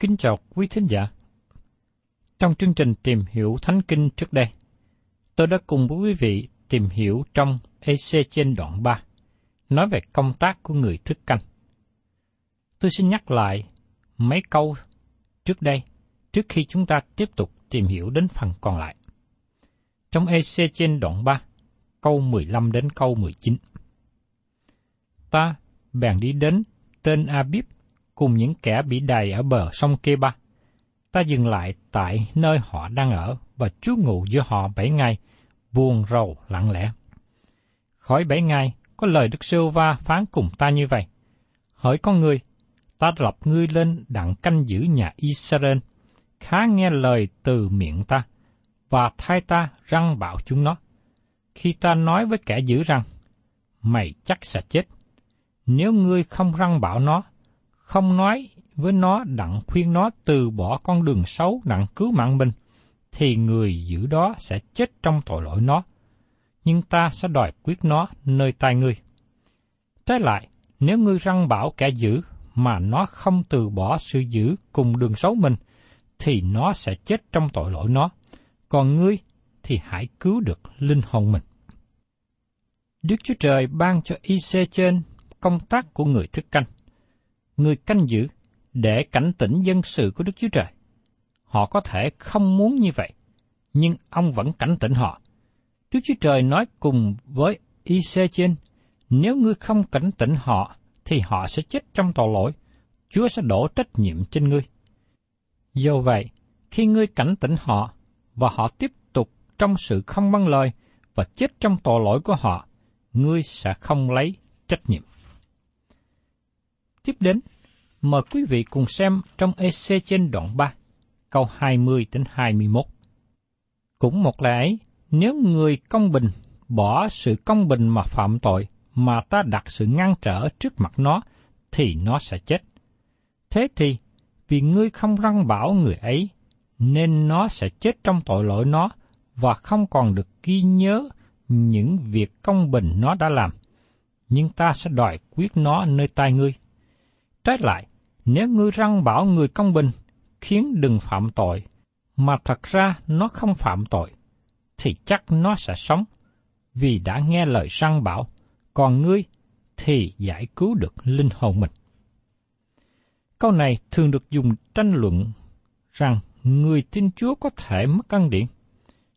Kính chào quý thính giả. Trong chương trình tìm hiểu Thánh Kinh trước đây, tôi đã cùng với quý vị tìm hiểu trong EC trên đoạn 3, nói về công tác của người thức canh. Tôi xin nhắc lại mấy câu trước đây, trước khi chúng ta tiếp tục tìm hiểu đến phần còn lại. Trong EC trên đoạn 3, câu 15 đến câu 19. Ta bèn đi đến tên Abib cùng những kẻ bị đầy ở bờ sông Kê-ba. Ta dừng lại tại nơi họ đang ở và trú ngụ giữa họ bảy ngày, buồn rầu lặng lẽ. Khỏi bảy ngày, có lời Đức Sưu Va phán cùng ta như vậy. Hỡi con người, ta lập ngươi lên đặng canh giữ nhà Israel, khá nghe lời từ miệng ta, và thay ta răng bảo chúng nó. Khi ta nói với kẻ giữ rằng, mày chắc sẽ chết. Nếu ngươi không răng bảo nó, không nói với nó đặng khuyên nó từ bỏ con đường xấu đặng cứu mạng mình, thì người giữ đó sẽ chết trong tội lỗi nó. Nhưng ta sẽ đòi quyết nó nơi tai ngươi. Trái lại, nếu ngươi răng bảo kẻ giữ mà nó không từ bỏ sự giữ cùng đường xấu mình, thì nó sẽ chết trong tội lỗi nó. Còn ngươi thì hãy cứu được linh hồn mình. Đức Chúa Trời ban cho IC trên công tác của người thức canh. Người canh giữ để cảnh tỉnh dân sự của Đức Chúa Trời. Họ có thể không muốn như vậy, nhưng ông vẫn cảnh tỉnh họ. Đức Chúa Trời nói cùng với IC trên, nếu ngươi không cảnh tỉnh họ, thì họ sẽ chết trong tội lỗi. Chúa sẽ đổ trách nhiệm trên ngươi. Do vậy, khi ngươi cảnh tỉnh họ, và họ tiếp tục trong sự không băng lời và chết trong tội lỗi của họ, ngươi sẽ không lấy trách nhiệm. Tiếp đến, mời quý vị cùng xem trong EC trên đoạn 3, câu 20 đến 21. Cũng một lẽ ấy, nếu người công bình bỏ sự công bình mà phạm tội, mà ta đặt sự ngăn trở trước mặt nó, thì nó sẽ chết. Thế thì, vì ngươi không răng bảo người ấy, nên nó sẽ chết trong tội lỗi nó và không còn được ghi nhớ những việc công bình nó đã làm. Nhưng ta sẽ đòi quyết nó nơi tai ngươi. Trái lại, nếu ngươi răng bảo người công bình, khiến đừng phạm tội, mà thật ra nó không phạm tội, thì chắc nó sẽ sống, vì đã nghe lời răng bảo, còn ngươi thì giải cứu được linh hồn mình. Câu này thường được dùng tranh luận rằng người tin Chúa có thể mất ăn điển.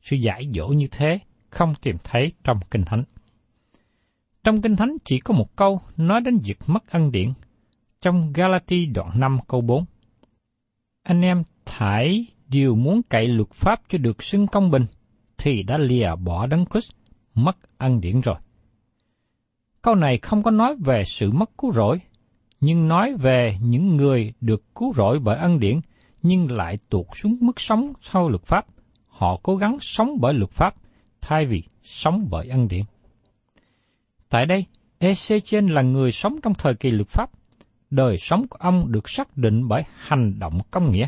Sự giải dỗ như thế không tìm thấy trong Kinh Thánh. Trong Kinh Thánh chỉ có một câu nói đến việc mất ăn điển, trong Galati đoạn 5 câu 4. Anh em thải điều muốn cậy luật pháp cho được xưng công bình, thì đã lìa bỏ đấng Christ, mất ân điển rồi. Câu này không có nói về sự mất cứu rỗi, nhưng nói về những người được cứu rỗi bởi ân điển, nhưng lại tuột xuống mức sống sau luật pháp. Họ cố gắng sống bởi luật pháp, thay vì sống bởi ân điển. Tại đây, Ezechen là người sống trong thời kỳ luật pháp. Đời sống của ông được xác định bởi hành động công nghĩa.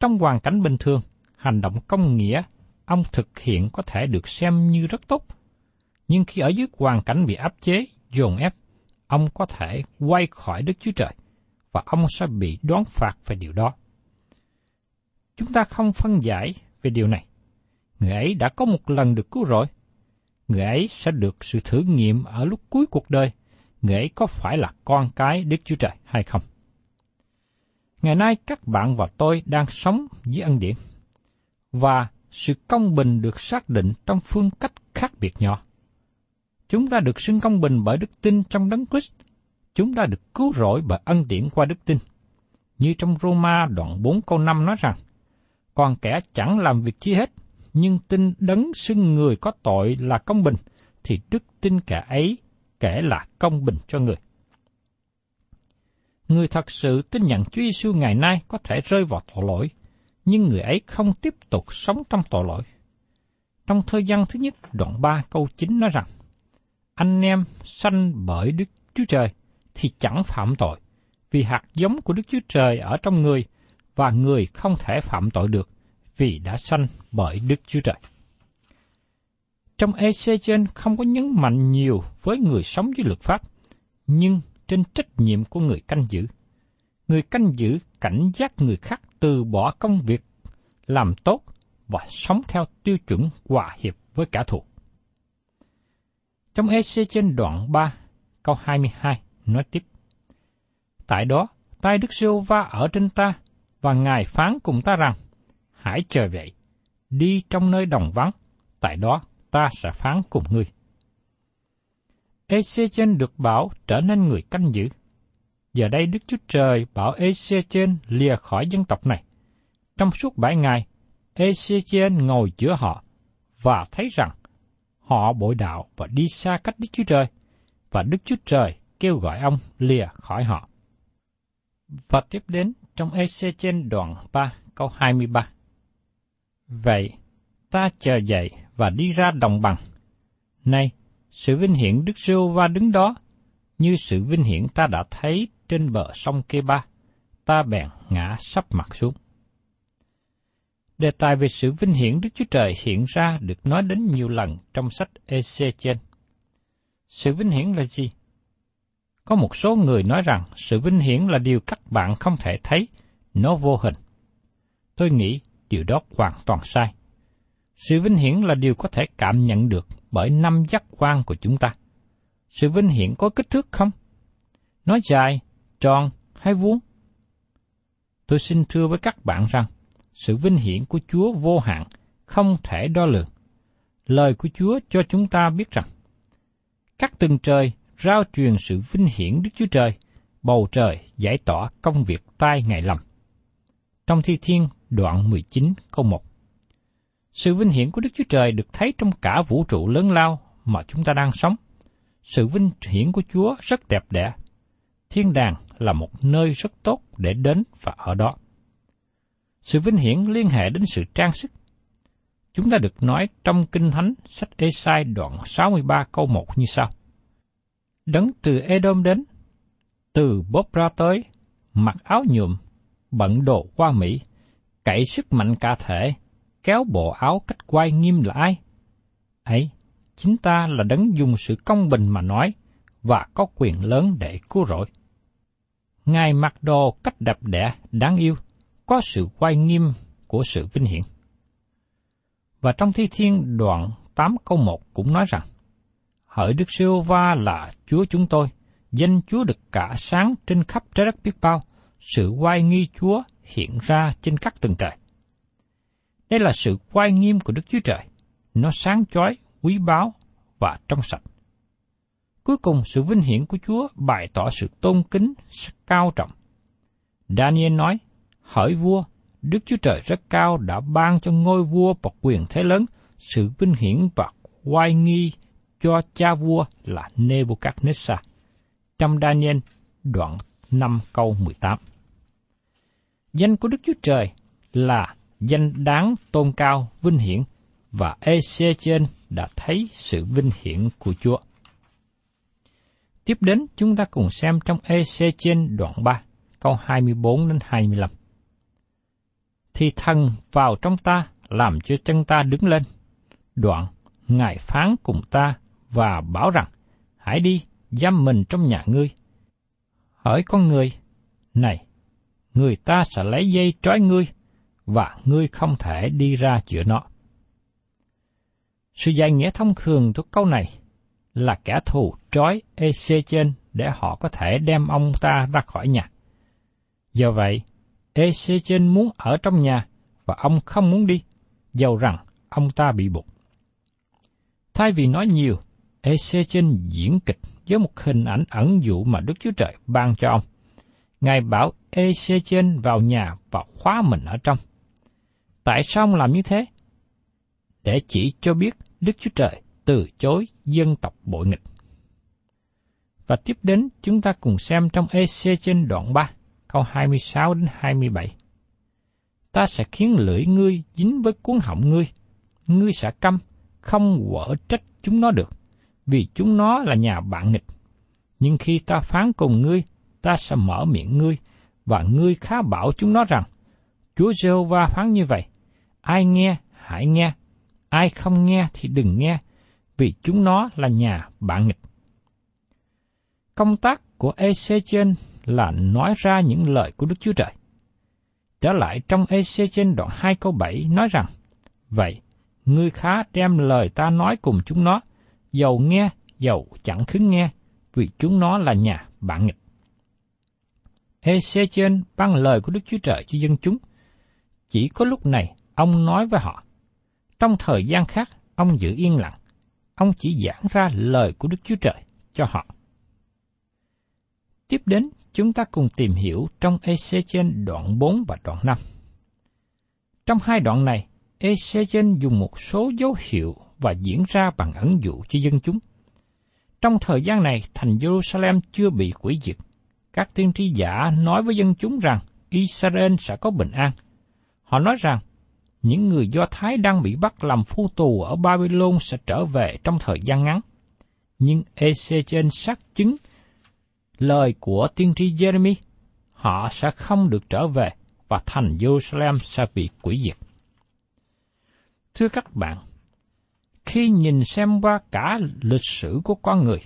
Trong hoàn cảnh bình thường, hành động công nghĩa ông thực hiện có thể được xem như rất tốt. Nhưng khi ở dưới hoàn cảnh bị áp chế, dồn ép, ông có thể quay khỏi Đức Chúa Trời, và ông sẽ bị đoán phạt về điều đó. Chúng ta không phân giải về điều này. Người ấy đã có một lần được cứu rỗi. Người ấy sẽ được sự thử nghiệm ở lúc cuối cuộc đời. Người ấy có phải là con cái Đức Chúa Trời hay không? Ngày nay các bạn và tôi đang sống với ân điển. Và sự công bình được xác định trong phương cách khác biệt nhỏ. Chúng ta được xưng công bình bởi đức tin trong đấng Christ. Chúng ta được cứu rỗi bởi ân điển qua đức tin. Như trong Roma đoạn 4 câu 5 nói rằng, còn kẻ chẳng làm việc chi hết, nhưng tin đấng xưng người có tội là công bình, thì đức tin kẻ ấy kể là công bình cho người. Người thật sự tin nhận Chúa Giêsu ngày nay có thể rơi vào tội lỗi, nhưng người ấy không tiếp tục sống trong tội lỗi. Trong thơ văn thứ nhất đoạn 3 câu 9 nói rằng, Anh em sanh bởi Đức Chúa Trời thì chẳng phạm tội, vì hạt giống của Đức Chúa Trời ở trong người, và người không thể phạm tội được, vì đã sanh bởi Đức Chúa Trời. Trong Ezechiel không có nhấn mạnh nhiều với người sống dưới luật pháp, nhưng trên trách nhiệm của người canh giữ. Người canh giữ cảnh giác người khác từ bỏ công việc làm tốt và sống theo tiêu chuẩn hòa hiệp với cả thù. Trong EC trên đoạn 3, câu 22, nói tiếp. Tại đó, tay Đức Sưu Va ở trên ta, và Ngài phán cùng ta rằng, hãy chờ vậy, đi trong nơi đồng vắng, tại đó ta sẽ phán cùng ngươi. Ezechen được bảo trở nên người canh giữ. Giờ đây Đức Chúa Trời bảo Ezechen lìa khỏi dân tộc này. Trong suốt bảy ngày, Ezechen ngồi giữa họ và thấy rằng họ bội đạo và đi xa cách Đức Chúa Trời, và Đức Chúa Trời kêu gọi ông lìa khỏi họ. Và tiếp đến trong Ezechen đoạn 3 câu 23. Vậy, ta chờ dậy và đi ra đồng bằng. Nay, sự vinh hiển Đức Sưu Va đứng đó, như sự vinh hiển ta đã thấy trên bờ sông Kê Ba, ta bèn ngã sắp mặt xuống. Đề tài về sự vinh hiển Đức Chúa Trời hiện ra được nói đến nhiều lần trong sách Ezechiel. Sự vinh hiển là gì? Có một số người nói rằng sự vinh hiển là điều các bạn không thể thấy, nó vô hình. Tôi nghĩ điều đó hoàn toàn sai. Sự vinh hiển là điều có thể cảm nhận được bởi năm giác quan của chúng ta. Sự vinh hiển có kích thước không? Nó dài, tròn hay vuông? Tôi xin thưa với các bạn rằng, sự vinh hiển của Chúa vô hạn, không thể đo lường. Lời của Chúa cho chúng ta biết rằng, các tầng trời rao truyền sự vinh hiển Đức Chúa Trời, bầu trời giải tỏa công việc tai Ngài làm. Trong Thi Thiên đoạn 19 câu 1 sự vinh hiển của Đức Chúa Trời được thấy trong cả vũ trụ lớn lao mà chúng ta đang sống. Sự vinh hiển của Chúa rất đẹp đẽ. Thiên đàng là một nơi rất tốt để đến và ở đó. Sự vinh hiển liên hệ đến sự trang sức. Chúng ta được nói trong Kinh Thánh sách Esai đoạn 63 câu 1 như sau. Đấng từ Edom đến, từ bóp ra tới, mặc áo nhuộm, bận đồ qua Mỹ, cậy sức mạnh cả thể, kéo bộ áo cách quay nghiêm là ai? Ấy, chính ta là đấng dùng sự công bình mà nói, và có quyền lớn để cứu rỗi. Ngài mặc đồ cách đập đẽ, đáng yêu, có sự quay nghiêm của sự vinh hiển. Và trong thi thiên đoạn 8 câu 1 cũng nói rằng, Hỡi Đức Siêu Va là Chúa chúng tôi, danh Chúa được cả sáng trên khắp trái đất biết bao, sự quay nghi Chúa hiện ra trên các tầng trời. Đây là sự quay nghiêm của Đức Chúa Trời. Nó sáng chói, quý báu và trong sạch. Cuối cùng, sự vinh hiển của Chúa bày tỏ sự tôn kính cao trọng. Daniel nói, hỏi vua, Đức Chúa Trời rất cao đã ban cho ngôi vua và quyền thế lớn, sự vinh hiển và oai nghi cho cha vua là Nebuchadnezzar. Trong Daniel đoạn 5 câu 18. Danh của Đức Chúa Trời là danh đáng tôn cao vinh hiển và Ezechen đã thấy sự vinh hiển của Chúa. Tiếp đến chúng ta cùng xem trong Ezechen đoạn 3, câu 24 đến 25. Thì thần vào trong ta làm cho chân ta đứng lên. Đoạn, Ngài phán cùng ta và bảo rằng, hãy đi, giam mình trong nhà ngươi. hỡi con người, này, người ta sẽ lấy dây trói ngươi, và ngươi không thể đi ra giữa nó. Sự dạy nghĩa thông thường của câu này là kẻ thù trói EC trên để họ có thể đem ông ta ra khỏi nhà. Do vậy, EC trên muốn ở trong nhà và ông không muốn đi, dầu rằng ông ta bị buộc. Thay vì nói nhiều, EC trên diễn kịch với một hình ảnh ẩn dụ mà Đức Chúa Trời ban cho ông. Ngài bảo EC trên vào nhà và khóa mình ở trong. Tại sao ông làm như thế? Để chỉ cho biết Đức Chúa Trời từ chối dân tộc bội nghịch. Và tiếp đến chúng ta cùng xem trong EC trên đoạn 3, câu 26 đến 27. Ta sẽ khiến lưỡi ngươi dính với cuốn họng ngươi, ngươi sẽ câm, không quở trách chúng nó được, vì chúng nó là nhà bạn nghịch. Nhưng khi ta phán cùng ngươi, ta sẽ mở miệng ngươi, và ngươi khá bảo chúng nó rằng, Chúa giê va phán như vậy, ai nghe, hãy nghe, ai không nghe thì đừng nghe, vì chúng nó là nhà bạn nghịch. Công tác của EC trên là nói ra những lời của Đức Chúa Trời. Trở lại trong EC trên đoạn 2 câu 7 nói rằng, Vậy, ngươi khá đem lời ta nói cùng chúng nó, dầu nghe, dầu chẳng khứng nghe, vì chúng nó là nhà bạn nghịch. EC trên ban lời của Đức Chúa Trời cho dân chúng. Chỉ có lúc này, ông nói với họ. Trong thời gian khác, ông giữ yên lặng, ông chỉ giảng ra lời của Đức Chúa Trời cho họ. Tiếp đến, chúng ta cùng tìm hiểu trong EC trên đoạn 4 và đoạn 5. Trong hai đoạn này, EC trên dùng một số dấu hiệu và diễn ra bằng ẩn dụ cho dân chúng. Trong thời gian này, thành Jerusalem chưa bị quỷ diệt. Các tiên tri giả nói với dân chúng rằng Israel sẽ có bình an. Họ nói rằng những người Do Thái đang bị bắt làm phu tù ở Babylon sẽ trở về trong thời gian ngắn. Nhưng Ezechen xác chứng lời của tiên tri Jeremy, họ sẽ không được trở về và thành Jerusalem sẽ bị quỷ diệt. Thưa các bạn, khi nhìn xem qua cả lịch sử của con người,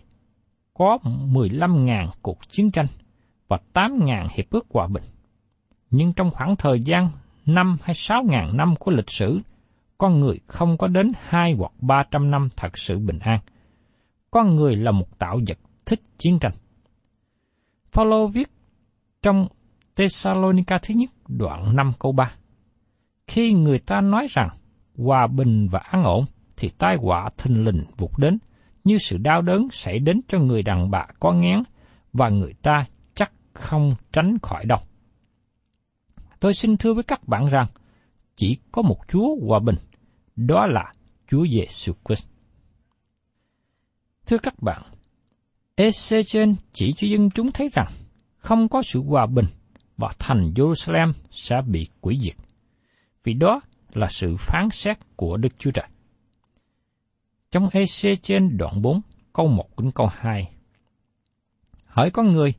có 15.000 cuộc chiến tranh và 8.000 hiệp ước hòa bình. Nhưng trong khoảng thời gian năm hay sáu ngàn năm của lịch sử, con người không có đến hai hoặc ba trăm năm thật sự bình an. Con người là một tạo vật thích chiến tranh. Phaolô viết trong Thessalonica thứ nhất đoạn 5 câu 3. Khi người ta nói rằng hòa bình và an ổn, thì tai họa thình lình vụt đến, như sự đau đớn xảy đến cho người đàn bà có ngán, và người ta chắc không tránh khỏi đâu. Tôi xin thưa với các bạn rằng, chỉ có một Chúa hòa bình, đó là Chúa Giêsu Christ. Thưa các bạn, Ezechen chỉ cho dân chúng thấy rằng không có sự hòa bình và thành Jerusalem sẽ bị quỷ diệt. Vì đó là sự phán xét của Đức Chúa Trời. Trong Ezechen đoạn 4, câu 1 đến câu 2. Hỡi con người,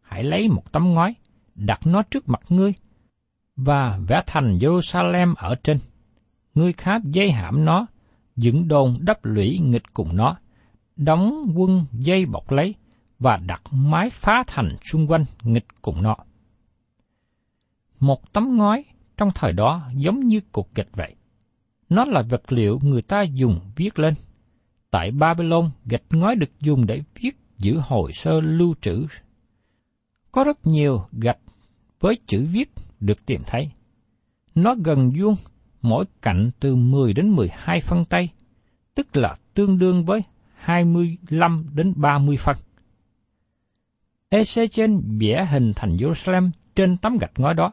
hãy lấy một tấm ngói, đặt nó trước mặt ngươi, và vẽ thành Jerusalem ở trên. Ngươi khác dây hãm nó, dựng đồn đắp lũy nghịch cùng nó, đóng quân dây bọc lấy và đặt mái phá thành xung quanh nghịch cùng nó. Một tấm ngói trong thời đó giống như cục gạch vậy. Nó là vật liệu người ta dùng viết lên. Tại Babylon, gạch ngói được dùng để viết giữ hồ sơ lưu trữ. Có rất nhiều gạch với chữ viết được tìm thấy. Nó gần vuông, mỗi cạnh từ 10 đến 12 phân tay, tức là tương đương với 25 đến 30 phân. Ezechen vẽ hình thành Jerusalem trên tấm gạch ngói đó,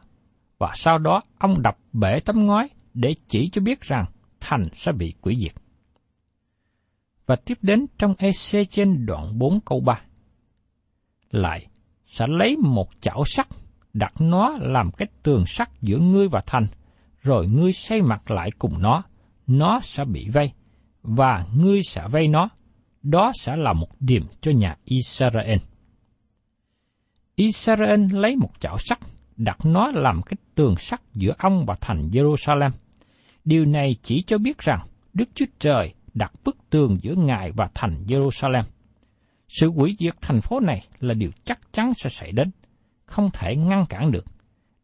và sau đó ông đập bể tấm ngói để chỉ cho biết rằng thành sẽ bị quỷ diệt. Và tiếp đến trong EC trên đoạn 4 câu 3. Lại, sẽ lấy một chảo sắt, đặt nó làm cái tường sắt giữa ngươi và thành, rồi ngươi xây mặt lại cùng nó, nó sẽ bị vây, và ngươi sẽ vây nó. Đó sẽ là một điểm cho nhà Israel. Israel lấy một chảo sắt, đặt nó làm cái tường sắt giữa ông và thành Jerusalem. Điều này chỉ cho biết rằng Đức Chúa Trời đặt bức tường giữa Ngài và thành Jerusalem. Sự hủy diệt thành phố này là điều chắc chắn sẽ xảy đến, không thể ngăn cản được.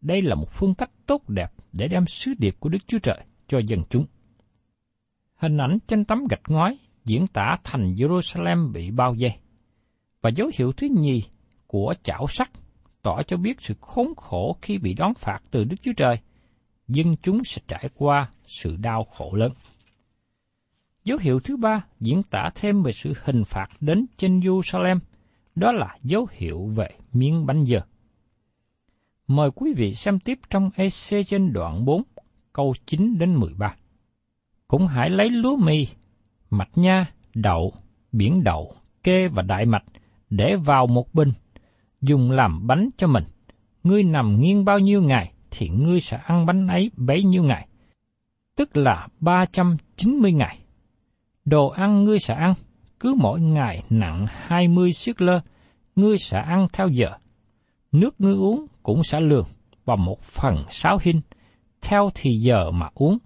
Đây là một phương cách tốt đẹp để đem sứ điệp của Đức Chúa Trời cho dân chúng. Hình ảnh trên tấm gạch ngói diễn tả thành Jerusalem bị bao vây. Và dấu hiệu thứ nhì của chảo sắt tỏ cho biết sự khốn khổ khi bị đón phạt từ Đức Chúa Trời. Dân chúng sẽ trải qua sự đau khổ lớn. Dấu hiệu thứ ba diễn tả thêm về sự hình phạt đến trên Jerusalem, đó là dấu hiệu về miếng bánh dơ. Mời quý vị xem tiếp trong EC trên đoạn 4, câu 9 đến 13. Cũng hãy lấy lúa mì, mạch nha, đậu, biển đậu, kê và đại mạch để vào một bình, dùng làm bánh cho mình. Ngươi nằm nghiêng bao nhiêu ngày thì ngươi sẽ ăn bánh ấy bấy nhiêu ngày, tức là 390 ngày. Đồ ăn ngươi sẽ ăn, cứ mỗi ngày nặng 20 siết lơ, ngươi sẽ ăn theo giờ. Nước ngươi uống cũng sẽ lường và một phần sáu hin, theo thì giờ mà uống.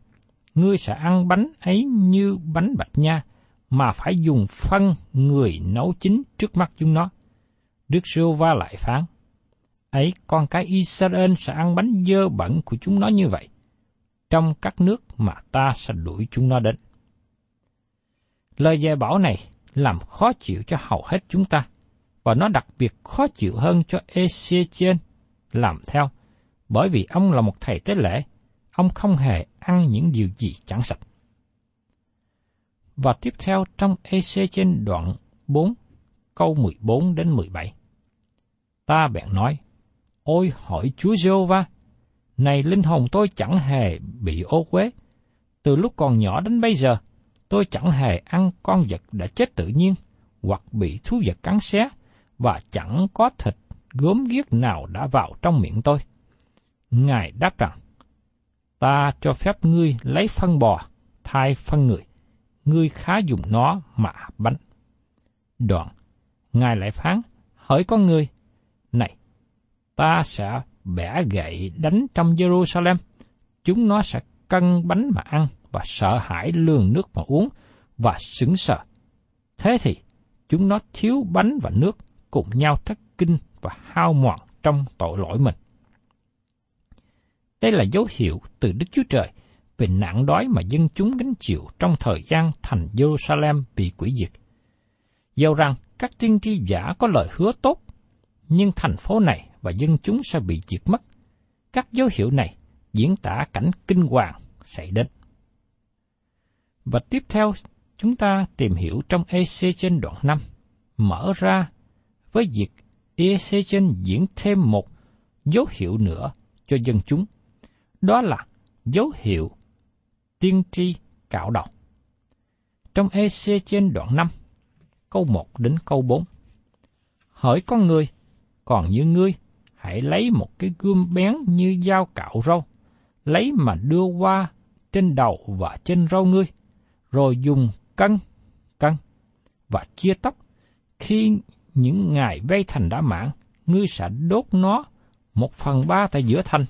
Ngươi sẽ ăn bánh ấy như bánh bạch nha, mà phải dùng phân người nấu chín trước mắt chúng nó. Đức sưu Va lại phán, ấy con cái Israel sẽ ăn bánh dơ bẩn của chúng nó như vậy, trong các nước mà ta sẽ đuổi chúng nó đến. Lời dạy bảo này làm khó chịu cho hầu hết chúng ta, và nó đặc biệt khó chịu hơn cho Ezechiel làm theo, bởi vì ông là một thầy tế lễ, ông không hề ăn những điều gì chẳng sạch. Và tiếp theo trong Ezechiel đoạn 4, câu 14 đến 17. Ta bèn nói, Ôi hỏi Chúa giê va này linh hồn tôi chẳng hề bị ô quế, từ lúc còn nhỏ đến bây giờ, tôi chẳng hề ăn con vật đã chết tự nhiên, hoặc bị thú vật cắn xé, và chẳng có thịt gốm ghiếc nào đã vào trong miệng tôi. Ngài đáp rằng, ta cho phép ngươi lấy phân bò thay phân người, ngươi khá dùng nó mà bánh. Đoạn, Ngài lại phán, hỏi con người, này, ta sẽ bẻ gậy đánh trong Jerusalem, chúng nó sẽ cân bánh mà ăn và sợ hãi lường nước mà uống và sững sờ. Thế thì, chúng nó thiếu bánh và nước cùng nhau thất kinh và hao mòn trong tội lỗi mình. Đây là dấu hiệu từ Đức Chúa Trời về nạn đói mà dân chúng gánh chịu trong thời gian thành Jerusalem bị quỷ diệt. Dầu rằng các tiên tri giả có lời hứa tốt, nhưng thành phố này và dân chúng sẽ bị diệt mất. Các dấu hiệu này diễn tả cảnh kinh hoàng xảy đến. Và tiếp theo, chúng ta tìm hiểu trong EC trên đoạn 5, mở ra với việc Ezechen diễn thêm một dấu hiệu nữa cho dân chúng. Đó là dấu hiệu tiên tri cạo đầu. Trong Ezechen đoạn 5, câu 1 đến câu 4. Hỏi con người, còn như ngươi, hãy lấy một cái gươm bén như dao cạo râu, lấy mà đưa qua trên đầu và trên râu ngươi, rồi dùng cân, cân và chia tóc. Khi những ngày vây thành đã mãn, ngươi sẽ đốt nó một phần ba tại giữa thành,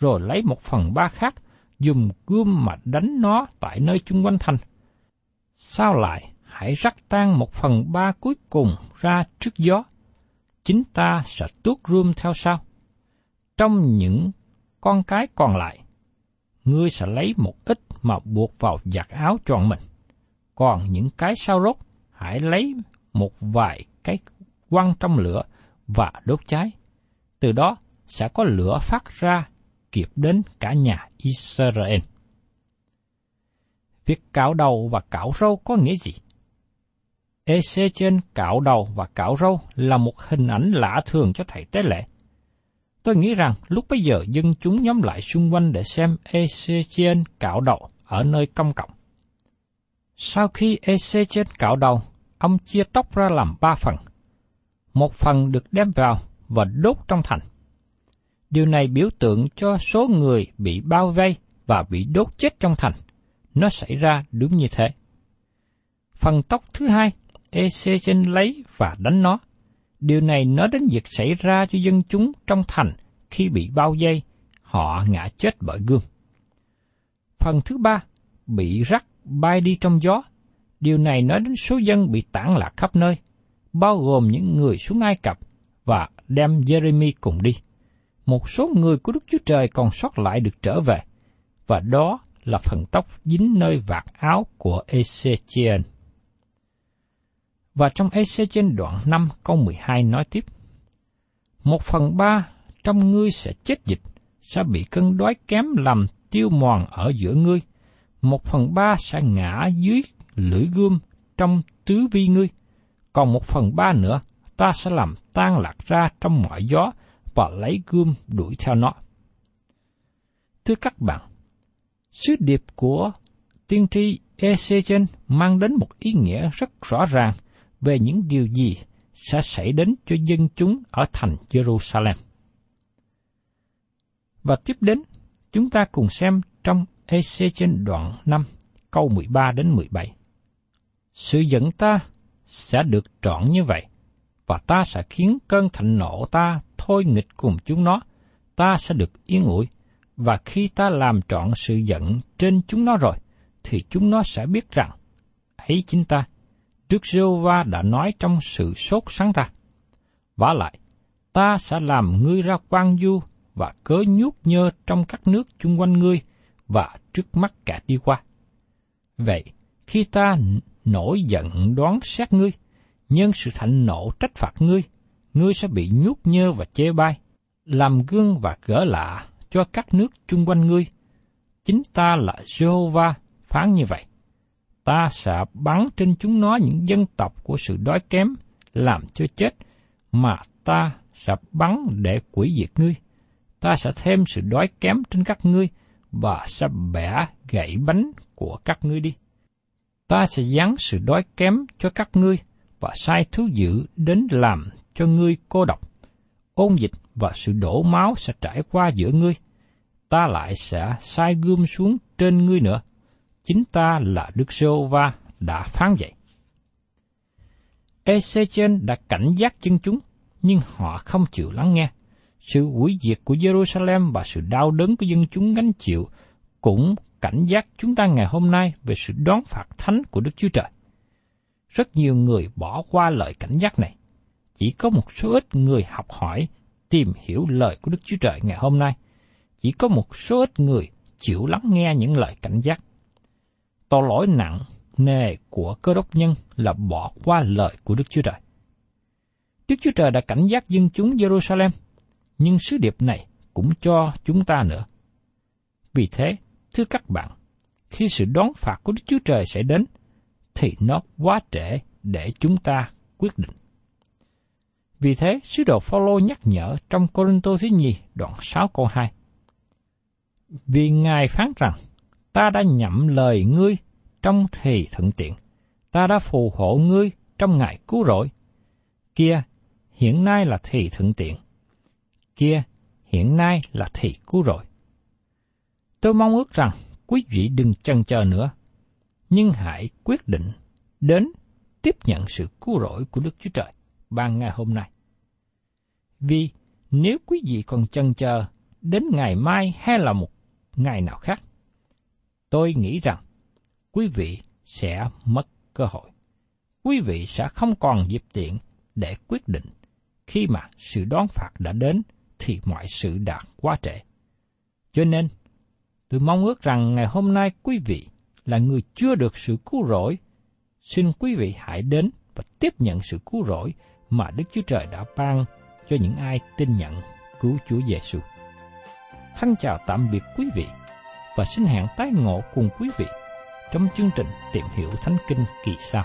rồi lấy một phần ba khác, dùng gươm mà đánh nó tại nơi chung quanh thành. Sao lại hãy rắc tan một phần ba cuối cùng ra trước gió? Chính ta sẽ tuốt rươm theo sau. Trong những con cái còn lại, ngươi sẽ lấy một ít mà buộc vào giặt áo tròn mình. Còn những cái sao rốt, hãy lấy một vài cái quăng trong lửa và đốt cháy. Từ đó sẽ có lửa phát ra kịp đến cả nhà Israel. Việc cạo đầu và cạo râu có nghĩa gì? Ê trên cạo đầu và cạo râu là một hình ảnh lạ thường cho thầy tế lễ. Tôi nghĩ rằng lúc bấy giờ dân chúng nhóm lại xung quanh để xem Ê trên cạo đầu ở nơi công cộng. Sau khi Ê trên cạo đầu, ông chia tóc ra làm ba phần. Một phần được đem vào và đốt trong thành. Điều này biểu tượng cho số người bị bao vây và bị đốt chết trong thành. Nó xảy ra đúng như thế. Phần tóc thứ hai, Ezechen lấy và đánh nó. Điều này nói đến việc xảy ra cho dân chúng trong thành khi bị bao vây, họ ngã chết bởi gươm. Phần thứ ba, bị rắc bay đi trong gió. Điều này nói đến số dân bị tản lạc khắp nơi, bao gồm những người xuống Ai Cập và đem Jeremy cùng đi. Một số người của Đức Chúa Trời còn sót lại được trở về, và đó là phần tóc dính nơi vạt áo của Ezechiel. Và trong Ezechiel đoạn 5 câu 12 nói tiếp, Một phần ba trong ngươi sẽ chết dịch, sẽ bị cơn đói kém làm tiêu mòn ở giữa ngươi. Một phần ba sẽ ngã dưới lưỡi gươm trong tứ vi ngươi. Còn một phần ba nữa, ta sẽ làm tan lạc ra trong mọi gió và lấy gươm đuổi theo nó. Thưa các bạn, sứ điệp của tiên tri Ezechen mang đến một ý nghĩa rất rõ ràng về những điều gì sẽ xảy đến cho dân chúng ở thành Jerusalem. Và tiếp đến, chúng ta cùng xem trong Ezechen đoạn 5, câu 13 đến 17. Sự giận ta sẽ được trọn như vậy, và ta sẽ khiến cơn thịnh nộ ta thôi nghịch cùng chúng nó, ta sẽ được yên ủi, và khi ta làm trọn sự giận trên chúng nó rồi, thì chúng nó sẽ biết rằng, ấy chính ta, Đức giê va đã nói trong sự sốt sáng ta. Vả lại, ta sẽ làm ngươi ra quan du và cớ nhuốc nhơ trong các nước chung quanh ngươi và trước mắt cả đi qua. Vậy, khi ta nổi giận đoán xét ngươi, nhân sự thạnh nộ trách phạt ngươi, ngươi sẽ bị nhút nhơ và chê bai, làm gương và gỡ lạ cho các nước chung quanh ngươi. Chính ta là Jehovah phán như vậy. Ta sẽ bắn trên chúng nó những dân tộc của sự đói kém, làm cho chết, mà ta sẽ bắn để quỷ diệt ngươi. Ta sẽ thêm sự đói kém trên các ngươi, và sẽ bẻ gãy bánh của các ngươi đi. Ta sẽ giáng sự đói kém cho các ngươi, và sai thú dữ đến làm cho ngươi cô độc. Ôn dịch và sự đổ máu sẽ trải qua giữa ngươi. Ta lại sẽ sai gươm xuống trên ngươi nữa. Chính ta là Đức giê va đã phán vậy. Ezechen đã cảnh giác dân chúng, nhưng họ không chịu lắng nghe. Sự hủy diệt của Jerusalem và sự đau đớn của dân chúng gánh chịu cũng cảnh giác chúng ta ngày hôm nay về sự đón phạt thánh của Đức Chúa Trời. Rất nhiều người bỏ qua lời cảnh giác này. Chỉ có một số ít người học hỏi, tìm hiểu lời của Đức Chúa Trời ngày hôm nay. Chỉ có một số ít người chịu lắng nghe những lời cảnh giác. Tội lỗi nặng nề của cơ đốc nhân là bỏ qua lời của Đức Chúa Trời. Đức Chúa Trời đã cảnh giác dân chúng Jerusalem, nhưng sứ điệp này cũng cho chúng ta nữa. Vì thế, thưa các bạn, khi sự đón phạt của Đức Chúa Trời sẽ đến, thì nó quá trễ để chúng ta quyết định. Vì thế, sứ đồ Phaolô nhắc nhở trong Corinto thứ nhì đoạn 6 câu 2. Vì Ngài phán rằng, ta đã nhậm lời ngươi trong thì thuận tiện, ta đã phù hộ ngươi trong ngày cứu rỗi. Kia, hiện nay là thì thuận tiện. Kia, hiện nay là thì cứu rỗi. Tôi mong ước rằng quý vị đừng chần chờ nữa, nhưng hãy quyết định đến tiếp nhận sự cứu rỗi của Đức Chúa Trời ban ngày hôm nay. Vì nếu quý vị còn chần chờ đến ngày mai hay là một ngày nào khác, tôi nghĩ rằng quý vị sẽ mất cơ hội. Quý vị sẽ không còn dịp tiện để quyết định khi mà sự đón phạt đã đến thì mọi sự đã quá trễ. Cho nên, tôi mong ước rằng ngày hôm nay quý vị là người chưa được sự cứu rỗi, xin quý vị hãy đến và tiếp nhận sự cứu rỗi mà Đức Chúa Trời đã ban cho những ai tin nhận cứu Chúa Giêsu. thân chào tạm biệt quý vị và xin hẹn tái ngộ cùng quý vị trong chương trình tìm hiểu Thánh Kinh kỳ sau.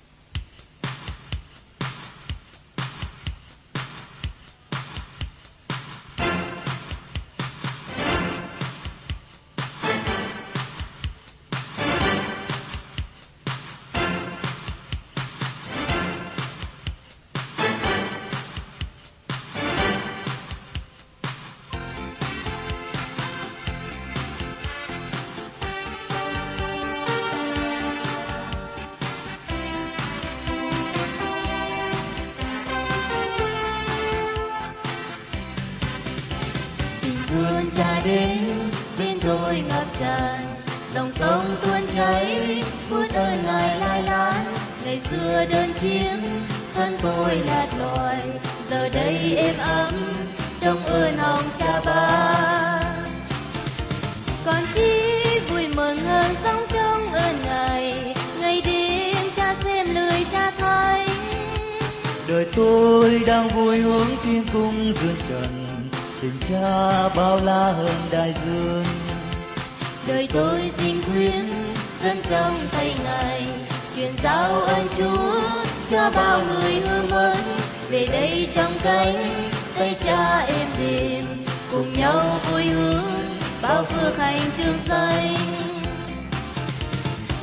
Cha đến, trên tôi ngập tràn. Dòng sông tuôn chảy phút ơn ngài lai láng ngày xưa đơn chiếc, thân tôi lạc loài giờ đây êm ấm, trong ơn hồng cha ba. Con chi vui mừng hơn sống trong ơn ngài. Ngày đêm cha xem lời cha thánh đời tôi đang vui hướng thiên cung dương trần tình cha bao la hơn đại dương. Đời tôi xin khuyên, dân trong tay ngài, truyền giao ơn chúa cho bao người hương mến về đây trong cánh tay cha êm đềm, cùng nhau vui hướng bao phước hành trường xanh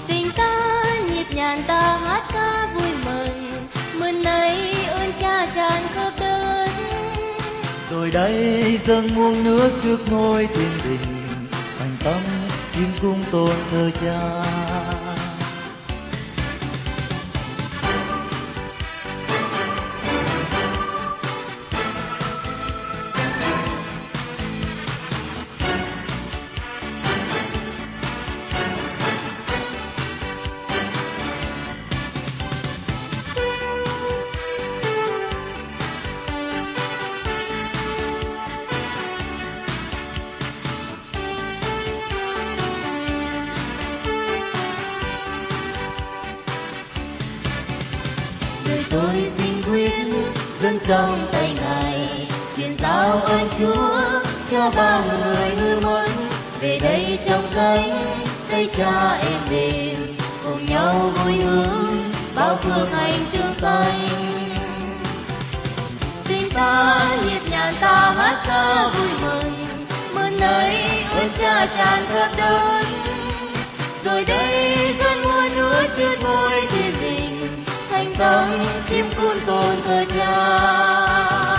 tình ta nhịp nhàng ta hát ca vui mừng mừng nay ơn cha tràn khắp đất rồi đây dâng muôn nước trước ngôi thiên đình, thành tâm kim cung tôn thờ cha. Tôi xin quyến dâng trong tay ngài. Truyền giao ơn chúa cho bao người hư muốn về đây trong cánh tay cha em đêm cùng nhau vui hướng bao phước hành trường xanh Xin ta nhịp nhàng ta hát ca vui mừng mừng nơi ơn cha tràn thật đất. Rồi đây dân muôn núa chưa ngôi thiên đình thành tới kim cun tôn thờ cha.